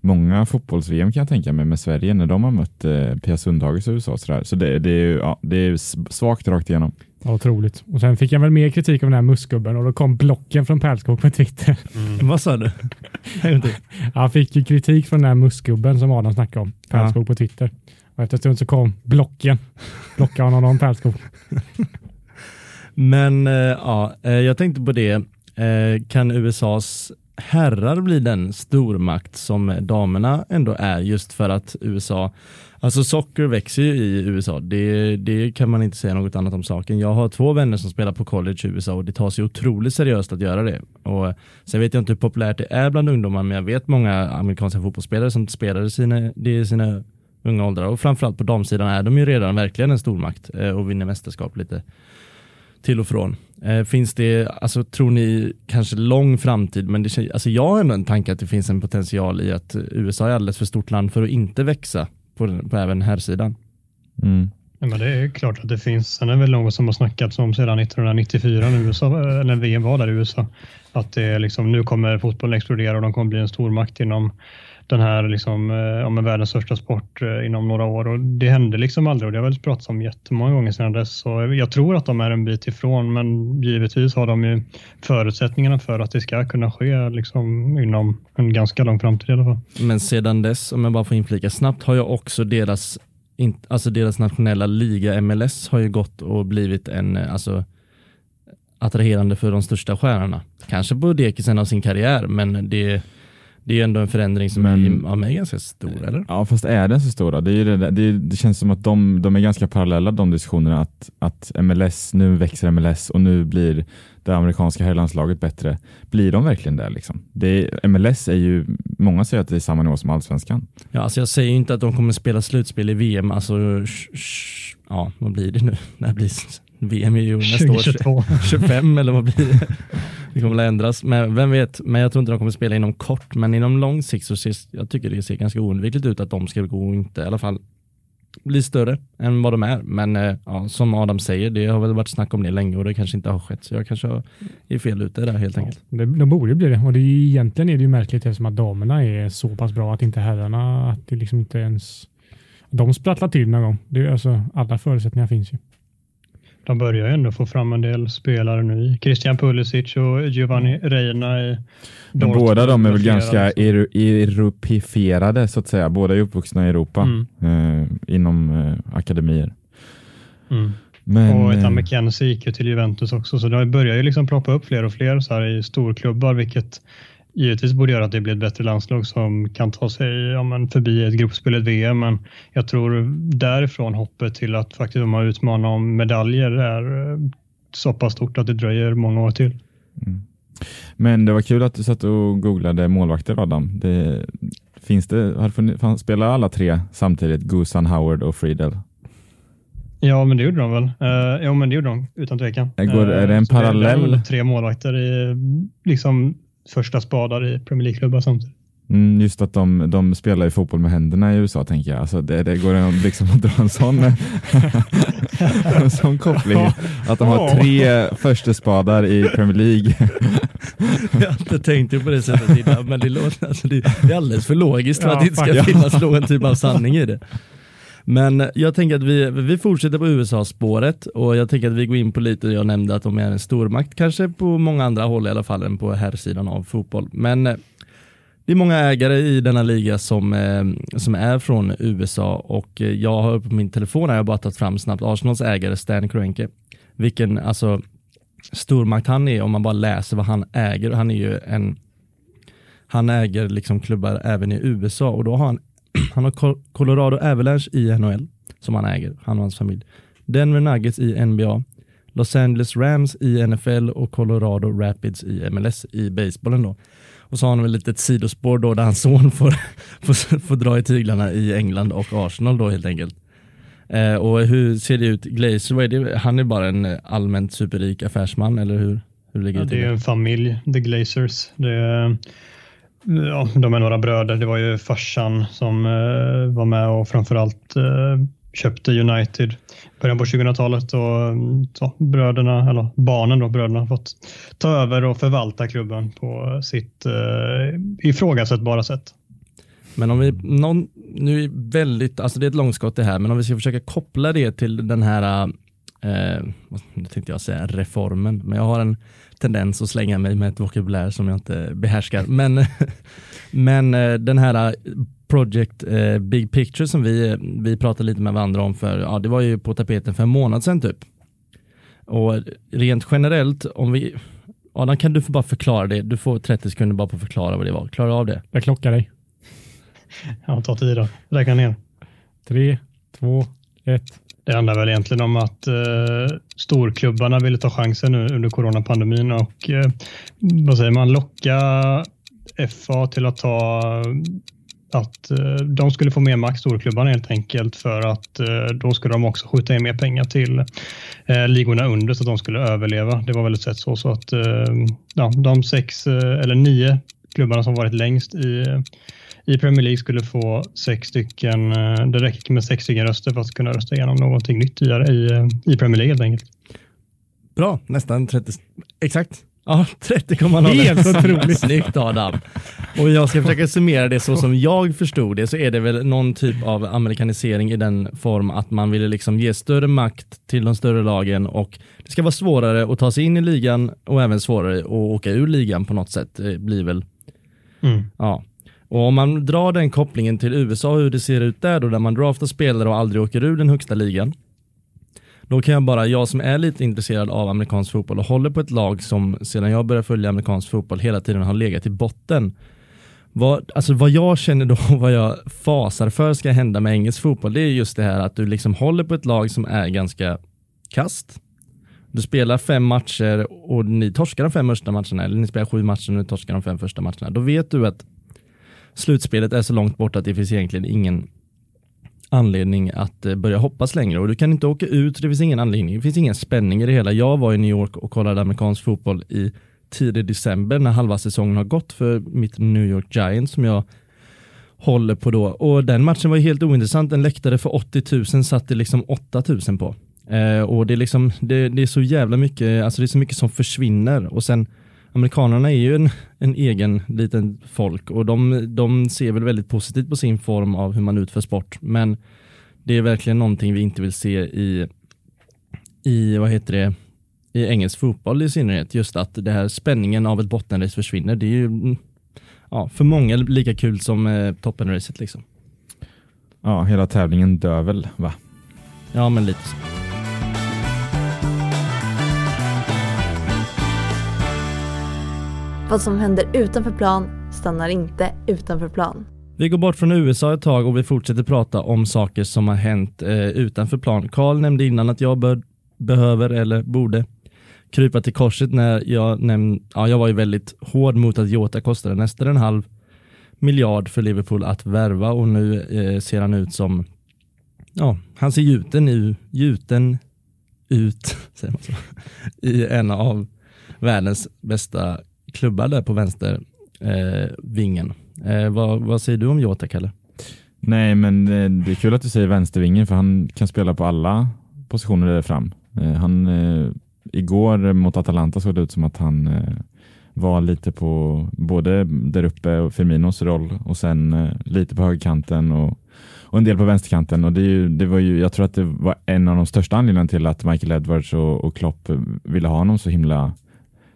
många fotbolls-VM kan jag tänka mig med Sverige när de har mött eh, Pia Sundhagers USA. Så, så det, det, är, ja, det är svagt rakt igenom. Ja, otroligt. Och sen fick jag väl mer kritik av den här muskgubben och då kom blocken från Pärlskog på Twitter. Mm. Vad sa du? *laughs* Han fick ju kritik från den här muskgubben som Adam snackade om. Pärlskog ja. på Twitter. Och efter en stund så kom blocken. Blockade honom om Pärlskog. *laughs* Men äh, ja, eh, jag tänkte på det. Äh, kan USAs herrar blir den stormakt som damerna ändå är just för att USA Alltså socker växer ju i USA. Det, det kan man inte säga något annat om saken. Jag har två vänner som spelar på college i USA och det tas ju otroligt seriöst att göra det. Och sen vet jag inte hur populärt det är bland ungdomar, men jag vet många amerikanska fotbollsspelare som spelar sina, det i sina unga åldrar och framförallt på damsidan är de ju redan verkligen en stormakt eh, och vinner mästerskap lite till och från. Eh, finns det, alltså tror ni kanske lång framtid, men det, alltså jag har ändå en tanke att det finns en potential i att USA är alldeles för stort land för att inte växa på, på även här sidan. Mm. Ja, men det är klart att det finns. Sen är det väl något som har snackats om sedan 1994 när, USA, när VM var där i USA. Att det är liksom, nu kommer fotbollen explodera och de kommer bli en stor makt inom den här liksom, eh, ja, världens största sport eh, inom några år och det hände liksom aldrig och det har väl pratats om jättemånga gånger sedan dess. Så jag tror att de är en bit ifrån men givetvis har de ju förutsättningarna för att det ska kunna ske liksom, inom en ganska lång framtid i alla fall. Men sedan dess, om jag bara får inflika snabbt, har jag också deras, alltså deras nationella liga MLS har ju gått och blivit en, eh, alltså attraherande för de största stjärnorna. Kanske på dekisen av sin karriär, men det det är ändå en förändring som men, är, är ganska stor, eller? Ja, fast är den så stor? Det, är det, det, det, känns som att de, de är ganska parallella de diskussionerna, att, att MLS, nu växer MLS och nu blir det amerikanska herrlandslaget bättre. Blir de verkligen det? Liksom? det MLS är ju, många säger att det är samma nivå som allsvenskan. Ja, alltså jag säger inte att de kommer spela slutspel i VM, alltså, sh, sh, ja, vad blir det nu? Det blir VM är ju nästa år 25 *laughs* eller vad blir det? Det kommer att ändras, men vem vet. Men jag tror inte de kommer spela inom kort, men inom lång sikt så ser jag tycker det ser ganska oundvikligt ut att de ska gå och inte i alla fall bli större än vad de är. Men eh, ja, som Adam säger, det har väl varit snack om det länge och det kanske inte har skett. Så jag kanske är fel ute där helt enkelt. Ja, de borde bli det och det är, egentligen är det ju märkligt eftersom att damerna är så pass bra att inte herrarna, att det liksom inte ens de sprattlar till någon gång. Det är alltså, alla förutsättningar finns ju de börjar ju ändå få fram en del spelare nu. Christian Pulisic och Giovanni Reina i Dortmund. Båda de är väl ganska europifierade så att säga. Båda är uppvuxna i Europa mm. eh, inom eh, akademier. Mm. Men, och Ethan eh, gick ju till Juventus också, så det börjar ju liksom ploppa upp fler och fler så här i storklubbar, vilket givetvis borde göra att det blir ett bättre landslag som kan ta sig ja, men förbi ett gruppspel, ett VM. Men jag tror därifrån hoppet till att faktiskt de har utmana om medaljer är eh, så pass stort att det dröjer många år till. Mm. Men det var kul att du satt och googlade målvakter Adam. Det, finns det, har spelar alla tre samtidigt, Gusan, Howard och Friedel? Ja, men det gjorde de väl. Uh, jo, men det gjorde de utan tvekan. Går, är det en uh, parallell? Det är tre målvakter i liksom första spadar i Premier League-klubbar samtidigt. Mm, just att de, de spelar ju fotboll med händerna i USA tänker jag. Alltså det, det går liksom att dra en sån, *laughs* en sån koppling. Att de har tre första spadar i Premier League. *laughs* jag har inte tänkt på det sättet innan, men det, låter, alltså det, det är alldeles för logiskt för ja, att det inte ska finnas någon typ av sanning i det. Men jag tänker att vi, vi fortsätter på USA-spåret och jag tänker att vi går in på lite, jag nämnde att de är en stormakt, kanske på många andra håll i alla fall än på här sidan av fotboll. Men eh, det är många ägare i denna liga som, eh, som är från USA och eh, jag har på min telefon har jag bara tagit fram snabbt Arsenals ägare Stan Kroenke. Vilken alltså stormakt han är om man bara läser vad han äger. Han är ju en han äger liksom klubbar även i USA och då har han *clears throat* Han har Colorado Avalanche i NHL som han äger, han och hans familj. Denver Nuggets i NBA, Los Angeles Rams i NFL och Colorado Rapids i MLS i basebollen då. Och så har han väl lite ett sidospår då där hans son får, *laughs* får, får dra i tyglarna i England och Arsenal då helt enkelt. Eh, och hur ser det ut? Glazer, det, han är bara en allmänt superrik affärsman eller hur? hur ligger ja, det, det är en familj, The Glazers. Det är, Ja, de är några bröder. Det var ju farsan som eh, var med och framförallt eh, köpte United början på 2000-talet och mm, så, bröderna, eller barnen då, bröderna har fått ta över och förvalta klubben på sitt eh, ifrågasättbara sätt. Men om vi, någon, nu är väldigt, alltså det är ett långskott det här, men om vi ska försöka koppla det till den här, eh, vad tänkte jag säga, reformen, men jag har en tendens att slänga mig med ett vokabulär som jag inte behärskar. Men, *laughs* men eh, den här eh, Project eh, Big Picture som vi, vi pratade lite med varandra om för, ja det var ju på tapeten för en månad sedan typ. Och rent generellt, om vi, Adam kan du få bara förklara det? Du får 30 sekunder bara på att förklara vad det var. Klarar du av det? Jag klockar dig. Ja, ta tid då. Räkna ner. Tre, två, ett. Det handlar väl egentligen om att eh, storklubbarna ville ta chansen nu under coronapandemin och eh, vad säger man, locka FA till att ta att eh, de skulle få mer makt, storklubbarna helt enkelt, för att eh, då skulle de också skjuta in mer pengar till eh, ligorna under så att de skulle överleva. Det var väl ett sätt så, så att ja, de sex eller nio klubbarna som varit längst i i Premier League skulle få sex stycken, eh, det räcker med sex stycken röster för att kunna rösta igenom någonting nytt i, i Premier League helt enkelt. Bra, nästan 30, exakt. Ja, 30,0. Helt otroligt. Snyggt Adam. Och jag ska försöka summera det så som jag förstod det så är det väl någon typ av amerikanisering i den form att man ville liksom ge större makt till de större lagen och det ska vara svårare att ta sig in i ligan och även svårare att åka ur ligan på något sätt. Det blir väl mm. ja, och om man drar den kopplingen till USA, hur det ser ut där då, där man draftar spelare och aldrig åker ur den högsta ligan. Då kan jag bara, jag som är lite intresserad av amerikansk fotboll och håller på ett lag som sedan jag började följa amerikansk fotboll hela tiden har legat i botten. Vad, alltså vad jag känner då, vad jag fasar för ska hända med engelsk fotboll, det är just det här att du liksom håller på ett lag som är ganska kast. Du spelar fem matcher och ni torskar de fem första matcherna, eller ni spelar sju matcher och ni torskar de fem första matcherna. Då vet du att slutspelet är så långt bort att det finns egentligen ingen anledning att eh, börja hoppas längre och du kan inte åka ut, det finns ingen anledning, det finns ingen spänning i det hela. Jag var i New York och kollade amerikansk fotboll i tidig december när halva säsongen har gått för mitt New York Giants som jag håller på då och den matchen var helt ointressant. En läktare för 80 000 satt det liksom 8 000 på. Eh, och det är liksom, det, det, är så jävla mycket, alltså det är så mycket som försvinner och sen amerikanerna är ju en, en egen liten folk och de, de ser väl väldigt positivt på sin form av hur man utför sport. Men det är verkligen någonting vi inte vill se i, i vad heter det, i engelsk fotboll i synnerhet. Just att det här spänningen av ett bottenrace försvinner. Det är ju ja, för många lika kul som eh, toppenracet liksom. Ja, hela tävlingen dör väl va? Ja, men lite så. Vad som händer utanför plan stannar inte utanför plan. Vi går bort från USA ett tag och vi fortsätter prata om saker som har hänt eh, utanför plan. Karl nämnde innan att jag bör, behöver eller borde krypa till korset när jag nämnde, ja jag var ju väldigt hård mot att Jota kostade nästan en halv miljard för Liverpool att värva och nu eh, ser han ut som, ja han ser gjuten, nu, gjuten ut *laughs* säger man så, i en av världens bästa klubbar där på vänster eh, vingen. Eh, vad, vad säger du om Jota, Kalle? Nej, men eh, det är kul att du säger vänstervingen för han kan spela på alla positioner där fram. Eh, han, eh, igår mot Atalanta såg det ut som att han eh, var lite på både där uppe och Firminos roll och sen eh, lite på högerkanten och, och en del på vänsterkanten. Och det, ju, det var ju, jag tror att det var en av de största anledningarna till att Michael Edwards och, och Klopp ville ha honom så himla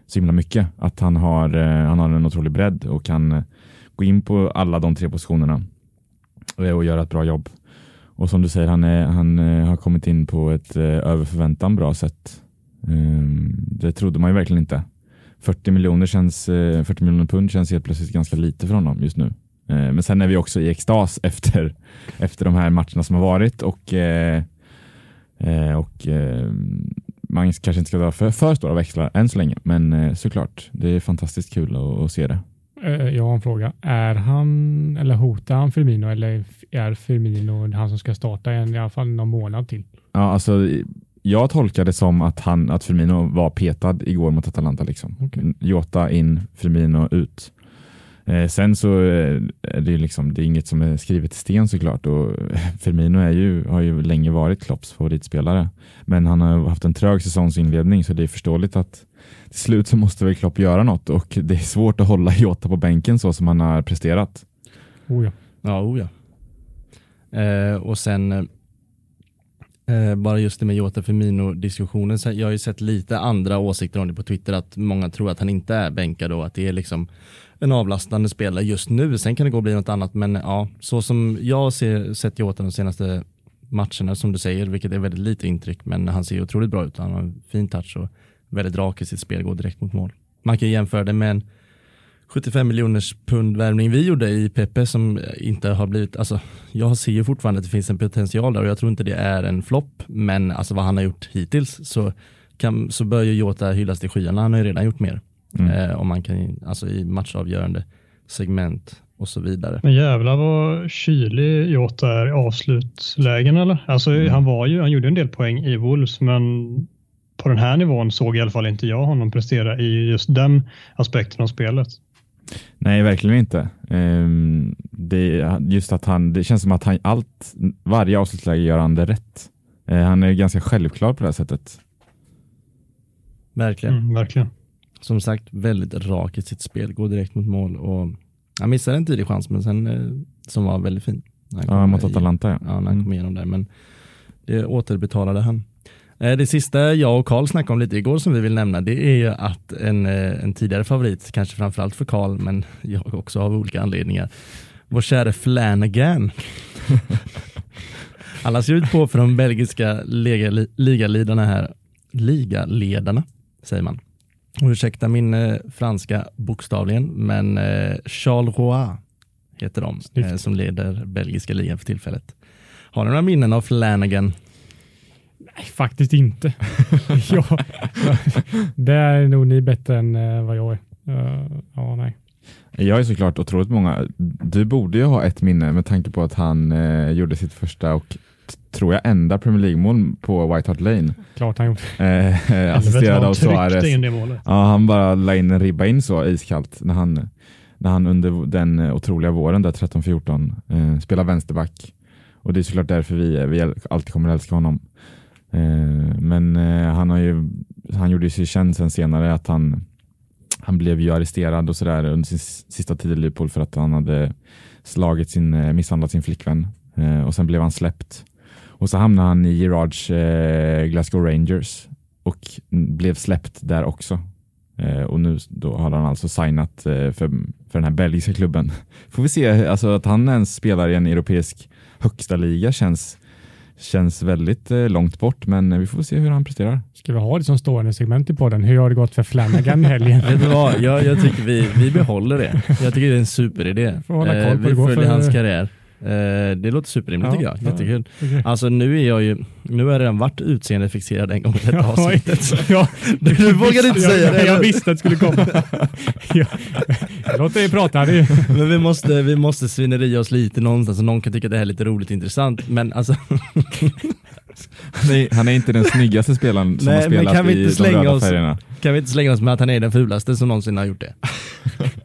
så himla mycket. Att han har, eh, han har en otrolig bredd och kan eh, gå in på alla de tre positionerna eh, och, göra ett bra jobb. Och som du säger, han, är, han har kommit in på ett över förväntan bra sätt. Ehm, det trodde man ju verkligen inte. 40 miljoner, känns, 40 miljoner pund känns helt plötsligt ganska lite för honom just nu. Men sen är vi också i extas *laughs* efter, efter de här matcherna som har varit och, och ehm, man kanske inte ska dra för, för stora växlar än så länge, men eh, såklart, det är fantastiskt kul att, att se det. Eh, jag har en fråga. Är han eller hotar han Firmino eller är Firmino han som ska starta en, i alla fall någon månad till? Ja, alltså jag tolkar det som att, han, att Firmino var petad igår mot Atalanta. Liksom. Okay. Jota in, Firmino ut. Eh, sen så eh, är det, liksom, det är inget som är skrivet i sten såklart och *laughs* Firmino är ju, har ju länge varit Klopps favoritspelare. Men han har haft en trög säsongsinledning så det är förståeligt att till slut så måste väl Klopp göra något och det är svårt att hålla *laughs* Jota på bänken så som han har presterat. Oh ja. Ja, oh ja. Eh, och sen eh, bara just det med Jota Firmino-diskussionen. Jag har ju sett lite andra åsikter om det på Twitter att många tror att han inte är bänkad och att det är liksom en avlastande spelare just nu. Sen kan det gå och bli något annat, men ja, så som jag ser, sett Jota de senaste matcherna som du säger, vilket är väldigt lite intryck, men han ser otroligt bra ut. Han har en fin touch och väldigt rak i sitt spel, går direkt mot mål. Man kan jämföra det med en 75 miljoners pund värvning vi gjorde i Pepe som inte har blivit, alltså jag ser ju fortfarande att det finns en potential där och jag tror inte det är en flopp, men alltså vad han har gjort hittills så, kan, så bör ju Jota hyllas till skyarna, han har ju redan gjort mer. Mm. Eh, om man kan, alltså i matchavgörande segment. och så vidare. Men jävlar vad kylig Jota är i avslutslägen eller? Alltså han var ju, han gjorde en del poäng i Wolves men på den här nivån såg i alla fall inte jag honom prestera i just den aspekten av spelet. Nej, verkligen inte. Ehm, det, just att han, det känns som att han allt, varje avslutsläge gör han det rätt. Eh, han är ganska självklar på det här sättet. Verkligen. Mm, verkligen. Som sagt, väldigt rak i sitt spel, går direkt mot mål och han missade en tidig chans men sen eh, som var väldigt fin. Ja, mot Atalanta ja. Ja, när han Mm. kom igenom där. Men det återbetalade han. Eh, Det sista jag och Karl snackade om lite igår som vi vill nämna det är ju att en, eh, en tidigare favorit, kanske framförallt för Karl men jag också av olika anledningar, vår käre Flanagan. *laughs* Alla ser ut på för de belgiska ligaledarna här, ligaledarna säger man. Och ursäkta min eh, franska bokstavligen men eh, Charles Roy heter de eh, som leder belgiska ligan för tillfället. Har ni några minnen av Flanagan? Nej, faktiskt inte. *laughs* ja, det är nog ni bättre än eh, vad jag är. Eh, ja, nej. Jag är såklart otroligt många. Du borde ju ha ett minne med tanke på att han eh, gjorde sitt första och tror jag enda Premier League-mål på White Hart Lane. Klart han gjort. Eh, *laughs* assisterad av Suarez. tryckte in det målet. Ja, han bara la in en ribba in så iskallt när han, när han under den otroliga våren där 13-14 eh, spelar vänsterback. Och det är såklart därför vi, vi alltid kommer att älska honom. Eh, men eh, han, har ju, han gjorde sig känd sen senare att han, han blev ju arresterad och sådär under sin sista tid i Liverpool för att han hade slagit sin, eh, misshandlat sin flickvän. Och sen blev han släppt. Och så hamnade han i Gerards eh, Glasgow Rangers och blev släppt där också. Eh, och nu då har han alltså signat eh, för, för den här belgiska klubben. *laughs* Får vi se, alltså att han ens spelar i en europeisk högsta liga känns, känns väldigt eh, långt bort, men vi får se hur han presterar. Ska vi ha det som stående segment i podden? Hur har det gått för Flanagan i helgen? *laughs* Vet du vad, jag, jag tycker vi, vi behåller det. Jag tycker det är en superidé. Eh, Får hålla koll på vi det går följer för- hans karriär. Eh, det låter superrimligt Ja, tycker jag. ja. Jättekul. Okej. Alltså nu är jag ju, nu har jag redan varit utseendefixerad en gång i detta avsnittet. ja, Du, du vågade inte jag, säga det. Jag, jag eller? visste att det skulle komma. *laughs* ja. Låt dig prata. Det Men vi måste, vi måste svineria oss lite någonstans så någon kan tycka att det här är lite roligt och intressant. Men alltså, Han är, han är inte den snyggaste spelaren som Nej, har spelat kan vi i de röda oss- färgerna. kan vi inte slänga oss med att han är den fulaste som någonsin har gjort det? *laughs*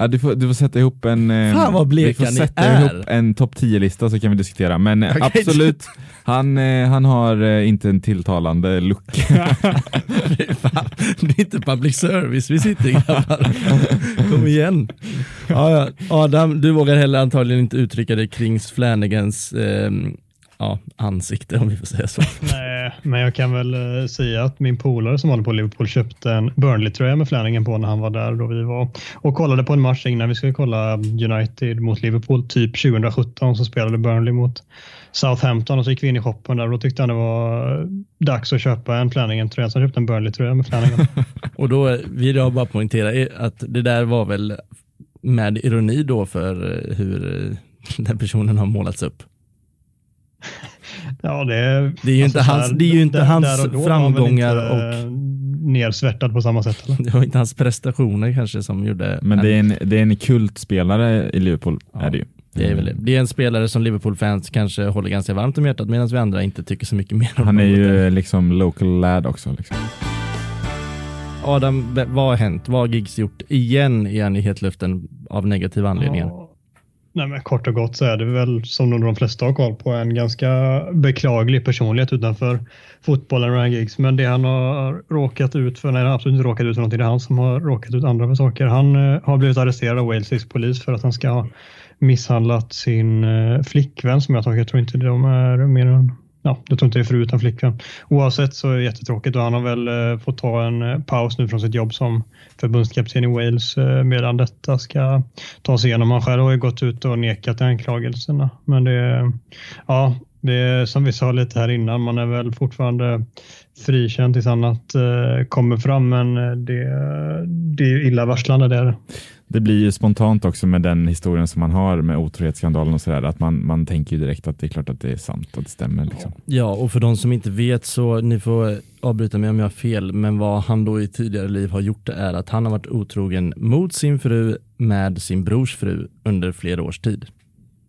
Ja, du, får, du får sätta ihop en... eh, Fan, vad bleka vi får ni sätta är. ihop en topp 10-lista så kan vi diskutera. Men eh, Okej. absolut, han, eh, han har eh, inte en tilltalande look. *laughs* Fan, det är inte public service vi sitter grabbar. Kom igen. Ja. Adam, du vågar heller antagligen inte uttrycka dig kring Flanagans ehm, ja, ansikte om vi får säga så. *laughs* Nej, men jag kan väl eh, säga att min polare som håller på Liverpool köpte en Burnley-tröja med Flanagan på när han var där då vi var och kollade på en match innan vi skulle kolla United mot Liverpool typ 2017 så spelade Burnley mot Southampton och så gick vi in i shoppen där och då tyckte han det var dags att köpa en Flanagan-tröja så han köpte en Burnley-tröja med Flanagan. *laughs* Och då vill jag bara poängtera att det där var väl med ironi då för eh, hur eh, den personen har målats upp. Ja, det är, Det är ju inte så hans- det är ju inte där- hans där och han framgångar inte, eh, nersvärtad på samma sätt. Eller? Det var inte hans prestationer kanske som gjorde... Men det är en, det är en kultspelare i Liverpool, Ja. är det ju. Det är, väl det. det är en spelare som Liverpool-fans kanske håller ganska varmt om hjärtat medan vi andra inte tycker så mycket mer om Han är ju liksom local lad också. Liksom. Adam, vad har hänt? Vad har Giggs gjort igen i en i hetluften av negativa anledningar? Ja. Nej, men kort och gott så är det väl som de, flesta har koll på en ganska beklaglig personlighet utanför fotbollen Ryan Giggs. Men det han har råkat ut för, nej han har absolut inte råkat ut för någonting, det är han som har råkat ut andra för saker. Han eh, har blivit arresterad av walesisk polis för att han ska ha misshandlat sin eh, flickvän som jag tagit. Jag tror inte de är mer än Ja, jag tror inte det är fru utan flickvän. Oavsett så är det jättetråkigt och han har väl eh, fått ta en eh, paus nu från sitt jobb som förbundskapten i Wales eh, medan detta ska ta sig igenom. Han själv har ju gått ut och nekat till anklagelserna. Men det, ja, det är som vi sa lite här innan, man är väl fortfarande frikänd tills annat eh, kommer fram, men eh, det, det är illavarslande. Det är det. Det blir ju spontant också med den historien som man har med otrohetsskandalen och sådär, att man, man tänker ju direkt att det är klart att det är sant, att det stämmer. Liksom. Ja, och för de som inte vet så, ni får avbryta mig om jag har fel, men vad han då i tidigare liv har gjort är att han har varit otrogen mot sin fru med sin brors fru under flera års tid.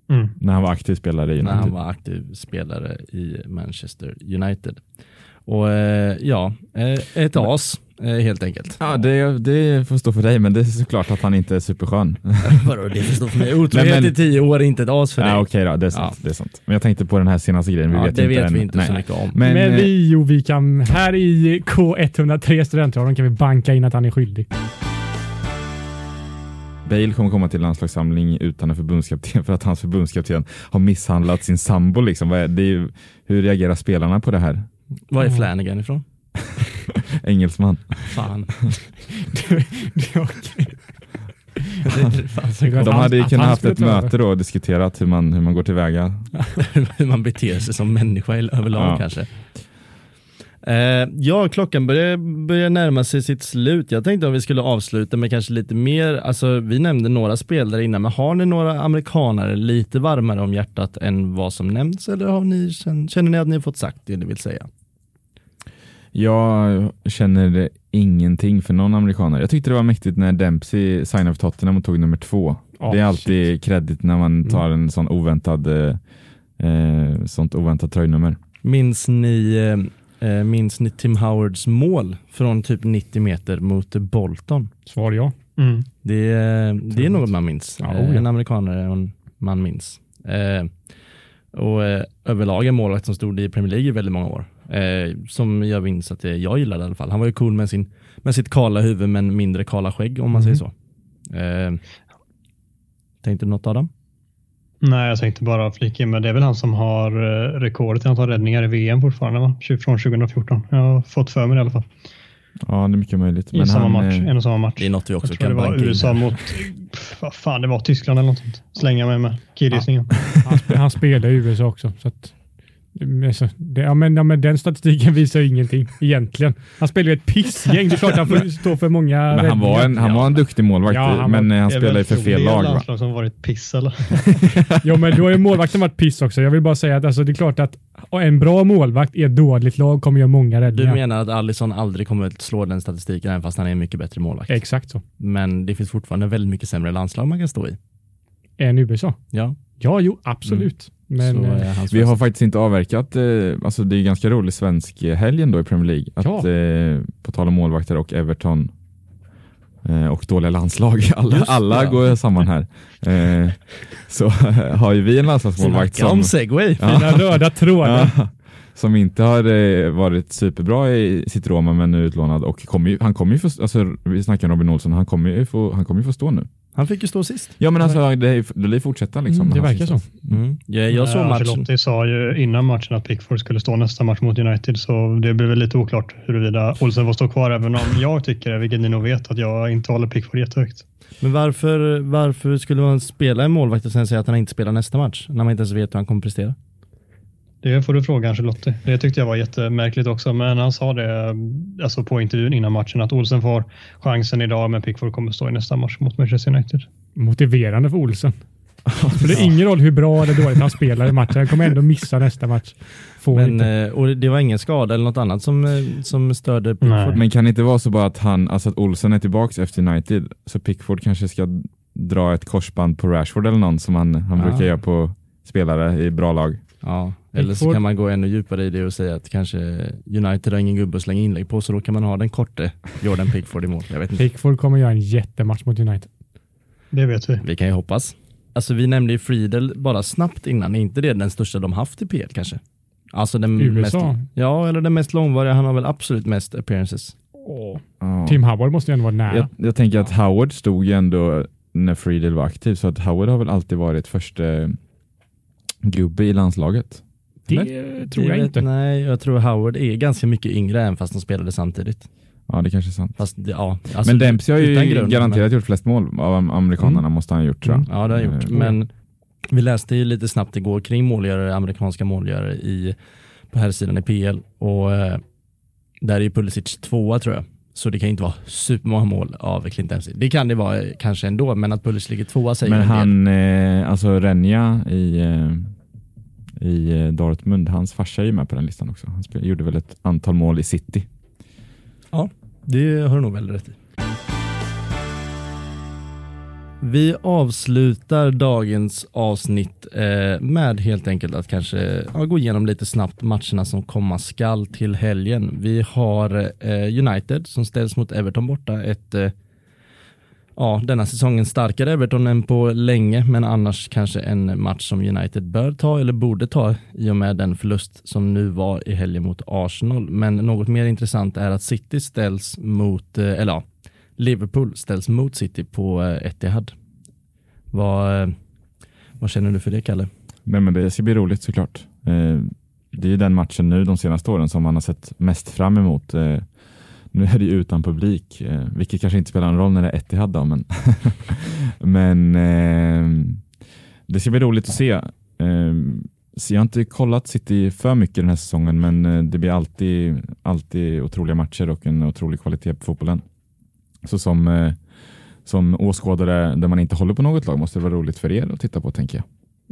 Mm. När han var aktiv spelare i När han United. var aktiv spelare i Manchester United. Och eh, ja, eh, ett as eh, helt enkelt. Ja, det, det får stå för dig, men det är såklart att han inte är superskön. *laughs* Vadå, det förstår för mig. Otrohet i tio år är inte ett as för dig. Ja, Okej då, det är, sant, det är sant. Men jag tänkte på den här senaste grejen. Vi Ja, vet det inte vet än. vi inte Nej. så mycket om. Men, Men vi, jo, vi kan, här i K103 studentradion kan vi banka in att han är skyldig. Bale kommer komma till landslagssamling utan en förbundskapten för att hans förbundskapten har misshandlat sin sambo. Liksom. Vad är, det är ju, hur reagerar spelarna på det här? Var är Flanagan ifrån? *laughs* Engelsman. Fan. *laughs* Så Det var De hade ju kunnat haft ett möte då och diskuterat hur man, hur man går tillväga. *laughs* hur man beter sig som människa i- överlag Ja. kanske. Eh, ja, klockan börjar, börjar närma sig sitt slut. Jag tänkte om vi skulle avsluta med kanske lite mer, alltså vi nämnde några spelare innan, men har ni några amerikanare lite varmare om hjärtat än vad som nämnts eller har ni, känner ni att ni har fått sagt det ni vill säga? Jag känner ingenting för någon amerikanare. Jag tyckte det var mäktigt när Dempsey signade för Tottenham och tog nummer två. Ja, det är alltid kredit när man tar en sån oväntad, eh, eh, sånt oväntat tröjnummer. Minns ni, eh, eh, minns ni Tim Howards mål från typ 90 meter mot Bolton? Svar ja. Mm. Det, är- det är något man minns. Ja, Eh, oh ja. En amerikanare man minns. Eh, och eh, överlag en målvakt som stod i Premier League i väldigt många år. Eh, som jag minns att eh, jag gillade i alla fall. Han var ju cool med, sin, med sitt kala huvud men mindre kala skägg om man Mhm. säger så. Eh, tänkte du något Adam? Nej, jag tänkte bara flika in med det är väl han som har eh, rekordet i antal räddningar i VM fortfarande, va? Från 2014. Jag har fått för mig det i alla fall. Ja, det är mycket möjligt. I samma match, eh, en och samma match. Det är något vi också kan det var banka in. USA mot, pff, vad fan det var, Tyskland eller något sånt. Slänga mig med killgissningen. *laughs* Han, sp- han spelar i USA också. Så att, det, ja, men, ja, men den statistiken visar ju ingenting egentligen. Han spelar ju ett pissgäng. Det är klart han får stå för många Men han var en, han var en duktig målvakt, Ja, han men var- han Det är spelar ju väl för fel lag. Va? landslag som varit piss eller? *laughs* Jo, men då har ju målvakten varit piss också. Jag vill bara säga att alltså, det är klart att en bra målvakt i ett dåligt lag kommer göra många Du räddningar. menar att Alisson aldrig kommer att slå den statistiken även fast han är en mycket bättre målvakt? Exakt så. Men det finns fortfarande väldigt mycket sämre landslag man kan stå i. En USA. Ja, Ja, jo, absolut. Men så eh, hans Vi har faktiskt inte avverkat, eh, alltså det är ganska rolig svensk eh, helg ändå i Premier League. Att, Ja. eh, på tal om målvakter och Everton eh, och dåliga landslag, *laughs* alla, Just alla går samman här. Eh, så *laughs* har ju vi en landslagsmålvakt Snacka som, om segway. fina röda *laughs* trådar. ja, som inte har eh, varit superbra i sitt Roma men nu är utlånad och kommer ju, han kommer ju få, alltså, vi snackar om Robin Olsson, han kommer ju få, han kommer ju få stå nu. Han fick ju stå sist. Ja men alltså det, är- det lär ju fortsätta liksom. Mm, det verkar så. Mm. Jag, jag såg Eh, matchen. Ancelotti sa ju innan matchen att Pickford skulle stå nästa match mot United, så det blir väl lite oklart huruvida Olsen får stå kvar, även om jag tycker, vilket ni nog vet, att jag inte håller Pickford jättehögt. Men varför, varför skulle man spela en målvakt och sen säga att han inte spelar nästa match? När man inte ens vet hur han kommer prestera. Det får du fråga Ancelotti. Det tyckte jag var jättemärkligt också, men han sa det alltså på intervjun innan matchen att Olsen får chansen idag, men Pickford kommer stå i nästa match mot Manchester United. Motiverande för Olsen. *laughs* Det spelar ingen roll hur bra eller dåligt han spelar i matchen. Han kommer ändå missa nästa match. Får Men, inte. eh, och det var ingen skada eller något annat som, eh, som störde Pickford? Nej. Men kan det inte vara så bara att han, alltså att Olsen är tillbaks efter United, så Pickford kanske ska dra ett korsband på Rashford eller någon som han, han Ja. brukar göra på spelare i bra lag. Ja, eller så kan man gå ännu djupare i det och säga att kanske United har ingen gubbe att slänga inlägg på så då kan man ha den korte Jordan Pickford i mål. Jag vet inte. Pickford kommer göra en jättematch mot United. Det vet vi. Vi kan ju hoppas. Alltså vi nämnde ju Friedel bara snabbt innan, är inte det den största de haft i PL kanske? Alltså den USA? mest, ja eller den mest långvariga, han har väl absolut mest appearances. Ja. Tim Howard måste ju ändå vara nära. Jag, jag tänker att Howard stod ju ändå när Friedel var aktiv, så att Howard har väl alltid varit första gubbe i landslaget. Det eller? tror jag vet- inte. Nej, jag tror Howard är ganska mycket yngre än fast de spelade samtidigt. Ja, det kanske är sant. Fast det- ja, alltså, men Dempsey har ju grund, garanterat gjort flest mål av am- amerikanerna, måste han ha gjort tror jag. Ja, det har jag gjort. Eh, Men vi läste ju lite snabbt igår kring målgörare, amerikanska målgörare i, på här sidan i PL och eh, där är ju Pulisic tvåa tror jag. Så det kan inte vara supermånga mål av Clint Dempsey. Det kan det vara eh, kanske ändå, men att Pulis ligger tvåa säger Men han, eh, alltså Renja i, eh, i eh, Dortmund, hans farsa är ju med på den listan också. Han gjorde väl ett antal mål i City. Ja, Det har du nog väl rätt i. Vi avslutar dagens avsnitt eh, med helt enkelt att kanske ja, gå igenom lite snabbt matcherna som komma skall till helgen. Vi har eh, United som ställs mot Everton borta. Ett eh, ja, denna säsongen starkare Everton än på länge, men annars kanske en match som United bör ta eller borde ta i och med den förlust som nu var i helgen mot Arsenal. Men något mer intressant är att City ställs mot, eh, eller ja, Liverpool ställs mot City på eh, Etihad. Vad, eh, vad känner du för det, Kalle? Nej, men det ska bli roligt såklart. Det är ju den matchen nu de senaste åren som man har sett mest fram emot. Nu är det ju utan publik, eh, vilket kanske inte spelar någon roll när det är Etihad då, men, *laughs* men eh, det ska bli roligt att se. Eh, så jag har inte kollat City för mycket den här säsongen, men eh, det blir alltid, alltid otroliga matcher och en otrolig kvalitet på fotbollen. Så som, eh, som åskådare där man inte håller på något lag måste det vara roligt för er att titta på, tänker jag.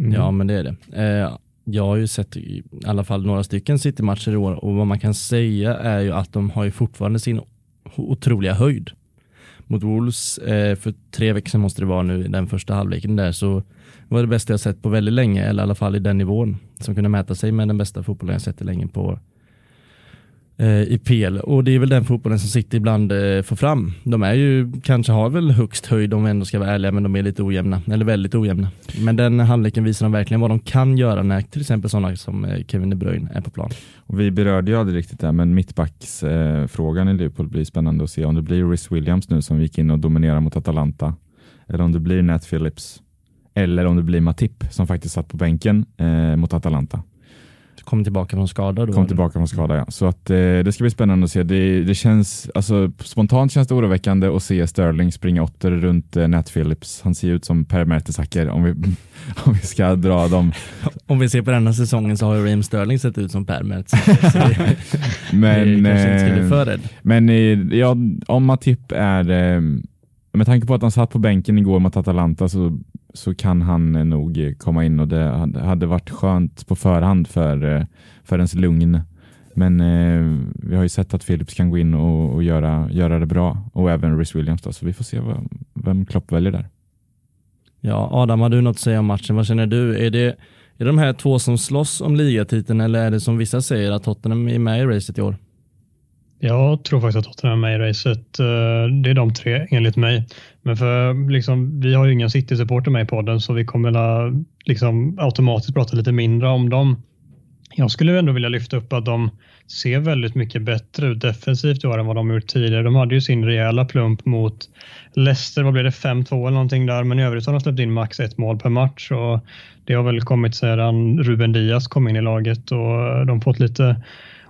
Mm. Ja, men det är det. Eh, jag har ju sett i alla fall några stycken City-matcher i år och vad man kan säga är ju att de har ju fortfarande sin otroliga höjd. Mot Wolves eh, för tre veckor sedan måste det vara nu i den första halvleken där så var det bästa jag sett på väldigt länge eller i alla fall i den nivån som kunde mäta sig med den bästa fotbollen jag sett i länge på Eh, i PL och det är väl den fotbollen som City ibland eh, får fram. De är ju, kanske har väl högst höjd om vi ändå ska vara ärliga, men de är lite ojämna, eller väldigt ojämna. Men den handleken visar de verkligen vad de kan göra när till exempel sådana som eh, Kevin De Bruyne är på plan. Och vi berörde ju aldrig riktigt det, men mittbacksfrågan i Liverpool blir spännande att se om det blir Rhys Williams nu som gick in och dominerade mot Atalanta, eller om det blir Nat Phillips, eller om det blir Matip som faktiskt satt på bänken eh, mot Atalanta. Kom tillbaka från skada då. Kom eller? tillbaka från skada, ja. Så att, eh, det ska bli spännande att se. Det, det känns, alltså, spontant känns det oroväckande att se Sterling springa åtter runt eh, Nat Phillips. Han ser ut som Per Mertesacker om vi, *laughs* om vi ska dra dem. *laughs* Om vi ser på denna säsongen så har ju Raheem Sterling sett ut som Per *laughs* det- Men, det kanske inte ska bli eh, för rädd. Men eh, ja, om Matip är, eh, med tanke på att han satt på bänken igår mot Atalanta så, så kan han eh, nog eh, komma in och det hade, varit skönt på förhand för, eh, för ens lugn. Men eh, vi har ju sett att Philips kan gå in och, och göra, göra det bra och även Rhys Williams då, så vi får se vad, vem Klopp väljer där. Ja, Adam, har du något att säga om matchen? Vad känner du? Är det, är det de här två som slåss om ligatiteln eller är det som vissa säger att Tottenham är med i racet i år? Jag tror faktiskt att Tottenham är med i racet. Eh, det är de tre enligt mig. Men för liksom, vi har ju ingen City-supporter med i podden så vi kommer la, liksom, automatiskt prata lite mindre om dem. Jag skulle ändå vilja lyfta upp att de ser väldigt mycket bättre ut defensivt i år än vad de gjort tidigare. De hade ju sin rejäla plump mot Leicester, vad blev det, 5-2 eller någonting där, men i övrigt har de släppt in max ett mål per match och det har väl kommit sedan Ruben Diaz kom in i laget och de fått lite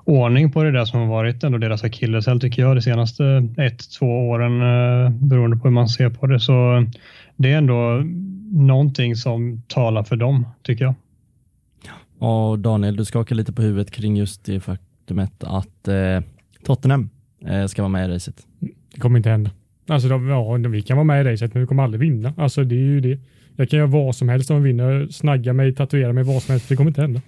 ordning på det där som har varit ändå deras akilleshäl tycker jag de senaste ett, två åren eh, beroende på hur man ser på det. Så det är ändå någonting som talar för dem tycker jag. Och Daniel, du skakar lite på huvudet kring just det faktumet att eh, Tottenham eh, ska vara med i racet. Det kommer inte hända. Alltså de, ja, de- vi kan vara med i racet men vi kommer aldrig vinna. Alltså det är ju det. Jag kan göra vad som helst om vi vinner. Snagga mig, tatuera mig, vad som helst. Det kommer inte hända.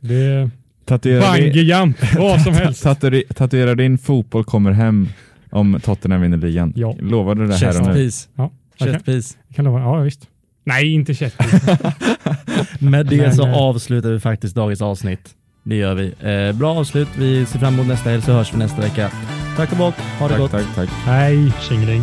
Det är Tatuera, bungee *laughs* vad som helst. tatuera, tatuera din fotboll kommer hem om Tottenham vinner ligan. Ja. Lovar du det här och nu? Köttpis. Ja. Köttpis. Kan lova. Ja, visst. Nej, inte kött. *laughs* Med det Men, så avslutar vi faktiskt dagens avsnitt. Det gör vi. Eh, bra avslut. Vi ser fram emot nästa helg så hörs vi nästa vecka. Tack och bock. Ha det Tack, gott. tack, tack. Nej. Tjingling.